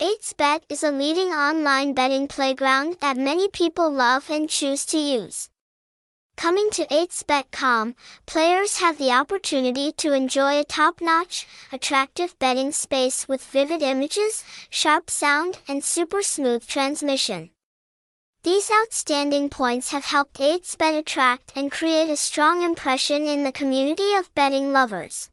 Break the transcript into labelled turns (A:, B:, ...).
A: 8xbet is a leading online betting playground that many people love and choose to use. Coming to 8xbet.com, players have the opportunity to enjoy a top-notch, attractive betting space with vivid images, sharp sound, and super smooth transmission. These outstanding points have helped 8xbet attract and create a strong impression in the community of betting lovers.